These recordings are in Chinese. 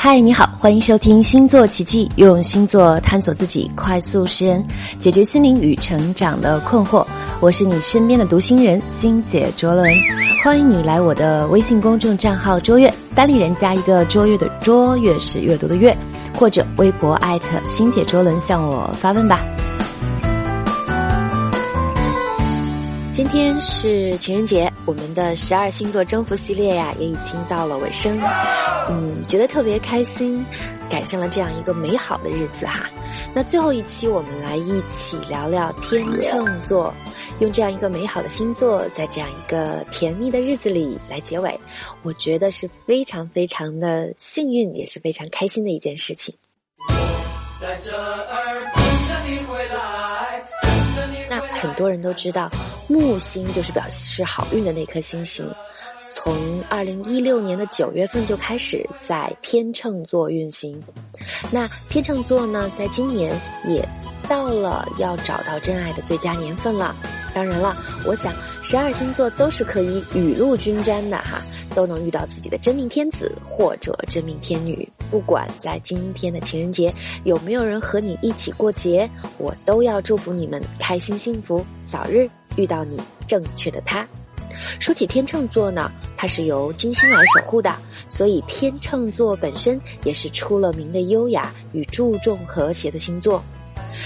嗨，你好，欢迎收听星座奇迹，用星座探索自己，快速识人，解决心灵与成长的困惑。我是你身边的读心人星姐卓伦，欢迎你来我的微信公众账号“卓越”，单立人加一个“卓越”的“卓越”是阅读的“阅”，或者微博艾特星姐卓伦向我发问吧。今天是情人节，我们的十二星座征服系列呀，也已经到了尾声。嗯，觉得特别开心，赶上了这样一个美好的日子哈。那最后一期，我们来一起聊聊天秤座，用这样一个美好的星座，在这样一个甜蜜的日子里来结尾，我觉得是非常非常的幸运，也是非常开心的一件事情。在这儿等着你回来。那很多人都知道。木星就是表示好运的那颗星星，从二零一六年的九月份就开始在天秤座运行。那天秤座呢，在今年也到了要找到真爱的最佳年份了。当然了，我想十二星座都是可以雨露均沾的哈，都能遇到自己的真命天子或者真命天女。不管在今天的情人节有没有人和你一起过节，我都要祝福你们开心幸福，早日。遇到你正确的他。说起天秤座呢，它是由金星来守护的，所以天秤座本身也是出了名的优雅与注重和谐的星座。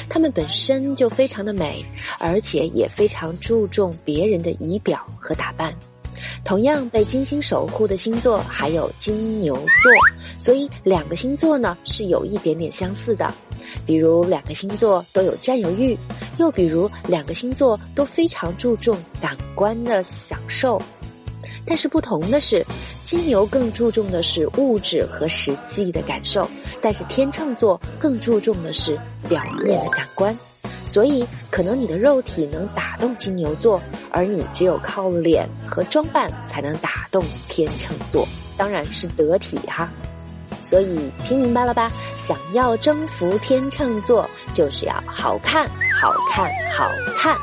他们本身就非常的美，而且也非常注重别人的仪表和打扮。同样被金星守护的星座还有金牛座，所以两个星座呢是有一点点相似的，比如两个星座都有占有欲。又比如，两个星座都非常注重感官的享受，但是不同的是，金牛更注重的是物质和实际的感受，但是天秤座更注重的是表面的感官。所以，可能你的肉体能打动金牛座，而你只有靠脸和装扮才能打动天秤座，当然是得体哈。所以，听明白了吧？想要征服天秤座，就是要好看。好看，好看，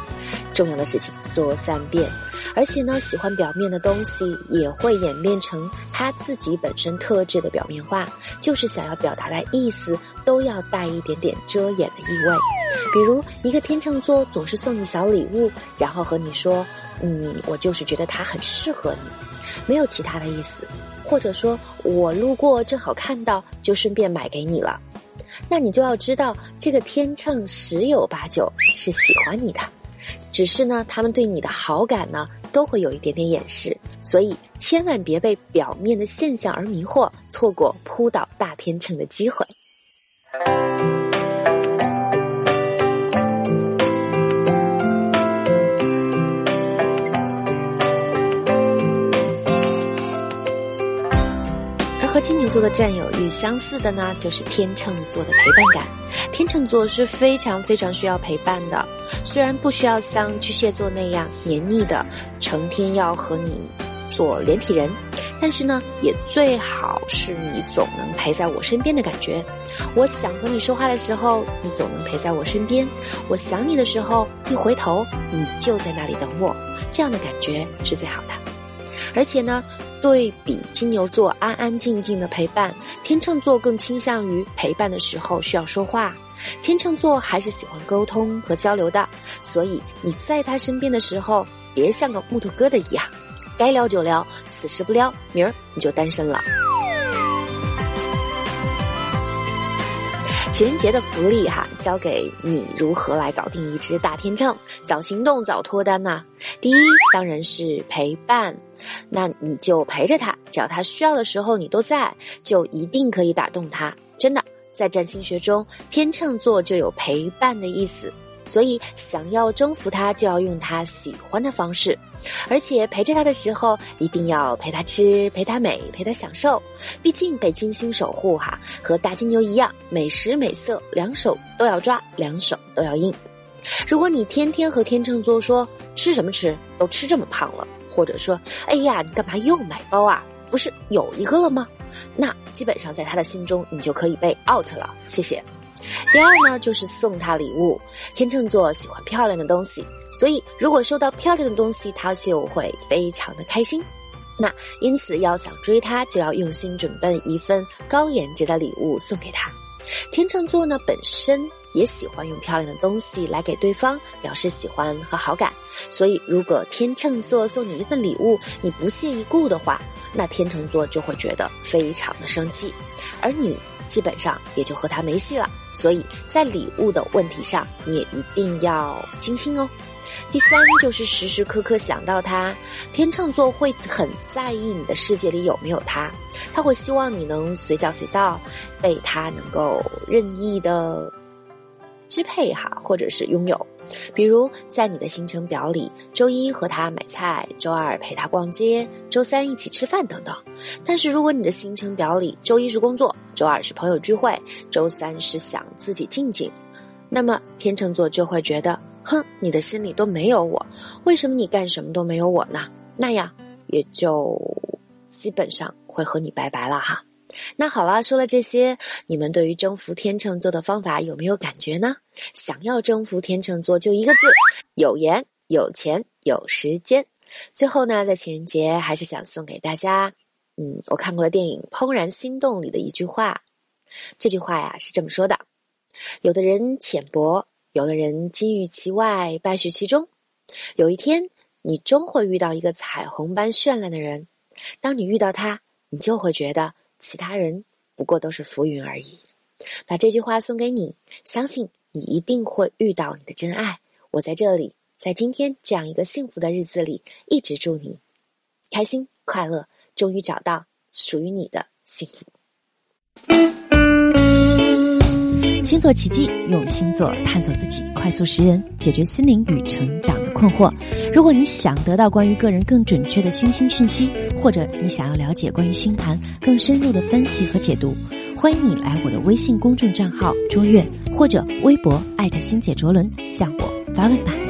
重要的事情说三遍。而且呢，喜欢表面的东西，也会演变成他自己本身特质的表面化，就是想要表达的意思都要带一点点遮掩的意味。比如，一个天秤座总是送你小礼物，然后和你说：“嗯，我就是觉得他很适合你，没有其他的意思。”或者说我路过正好看到，就顺便买给你了。那你就要知道，这个天秤十有八九是喜欢你的，只是呢，他们对你的好感呢，都会有一点点掩饰，所以千万别被表面的现象而迷惑，错过扑倒大天秤的机会。座的占有欲相似的呢，就是天秤座的陪伴感。天秤座是非常非常需要陪伴的，虽然不需要像巨蟹座那样黏腻的，成天要和你做连体人，但是呢，也最好是你总能陪在我身边的感觉。我想和你说话的时候，你总能陪在我身边；我想你的时候，一回头，你就在那里等我。这样的感觉是最好的，而且呢。对比金牛座安安静静的陪伴，天秤座更倾向于陪伴的时候需要说话。天秤座还是喜欢沟通和交流的，所以你在他身边的时候，别像个木头疙瘩一样，该聊就聊，此时不撩，明儿你就单身了。情人节的福利哈，教给你如何来搞定一只大天秤，早行动早脱单呐！第一当然是陪伴。那你就陪着他，只要他需要的时候你都在，就一定可以打动他。真的，在占星学中，天秤座就有陪伴的意思，所以想要征服他，就要用他喜欢的方式，而且陪着他的时候，一定要陪他吃，陪他美，陪他享受。毕竟被金星守护哈，和大金牛一样，美食美色，两手都要抓，两手都要硬。如果你天天和天秤座说吃什么吃，都吃这么胖了。或者说，哎呀，你干嘛又买包啊？不是有一个了吗？那基本上在他的心中，你就可以被 out 了。谢谢。第二呢，就是送他礼物。天秤座喜欢漂亮的东西，所以如果收到漂亮的东西，他就会非常的开心。那因此，要想追他，就要用心准备一份高颜值的礼物送给他。天秤座呢，本身也喜欢用漂亮的东西来给对方表示喜欢和好感，所以如果天秤座送你一份礼物，你不屑一顾的话，那天秤座就会觉得非常的生气，而你基本上也就和他没戏了。所以在礼物的问题上，你也一定要精心哦。第三就是时时刻刻想到他，天秤座会很在意你的世界里有没有他，他会希望你能随叫随到，被他能够任意的支配哈，或者是拥有。比如在你的行程表里，周一和他买菜，周二陪他逛街，周三一起吃饭等等。但是如果你的行程表里，周一是工作，周二是朋友聚会，周三是想自己静静，那么天秤座就会觉得。哼，你的心里都没有我，为什么你干什么都没有我呢？那样也就基本上会和你拜拜了哈。那好了，说了这些，你们对于征服天秤座的方法有没有感觉呢？想要征服天秤座，就一个字：有颜、有钱、有时间。最后呢，在情人节还是想送给大家，嗯，我看过的电影《怦然心动》里的一句话，这句话呀是这么说的：有的人浅薄。有的人金玉其外，败絮其中。有一天，你终会遇到一个彩虹般绚烂的人。当你遇到他，你就会觉得其他人不过都是浮云而已。把这句话送给你，相信你一定会遇到你的真爱。我在这里，在今天这样一个幸福的日子里，一直祝你开心快乐，终于找到属于你的幸福。星座奇迹，用星座探索自己，快速识人，解决心灵与成长的困惑。如果你想得到关于个人更准确的星星讯息，或者你想要了解关于星盘更深入的分析和解读，欢迎你来我的微信公众账号“卓越”或者微博艾特星姐卓伦向我发问吧。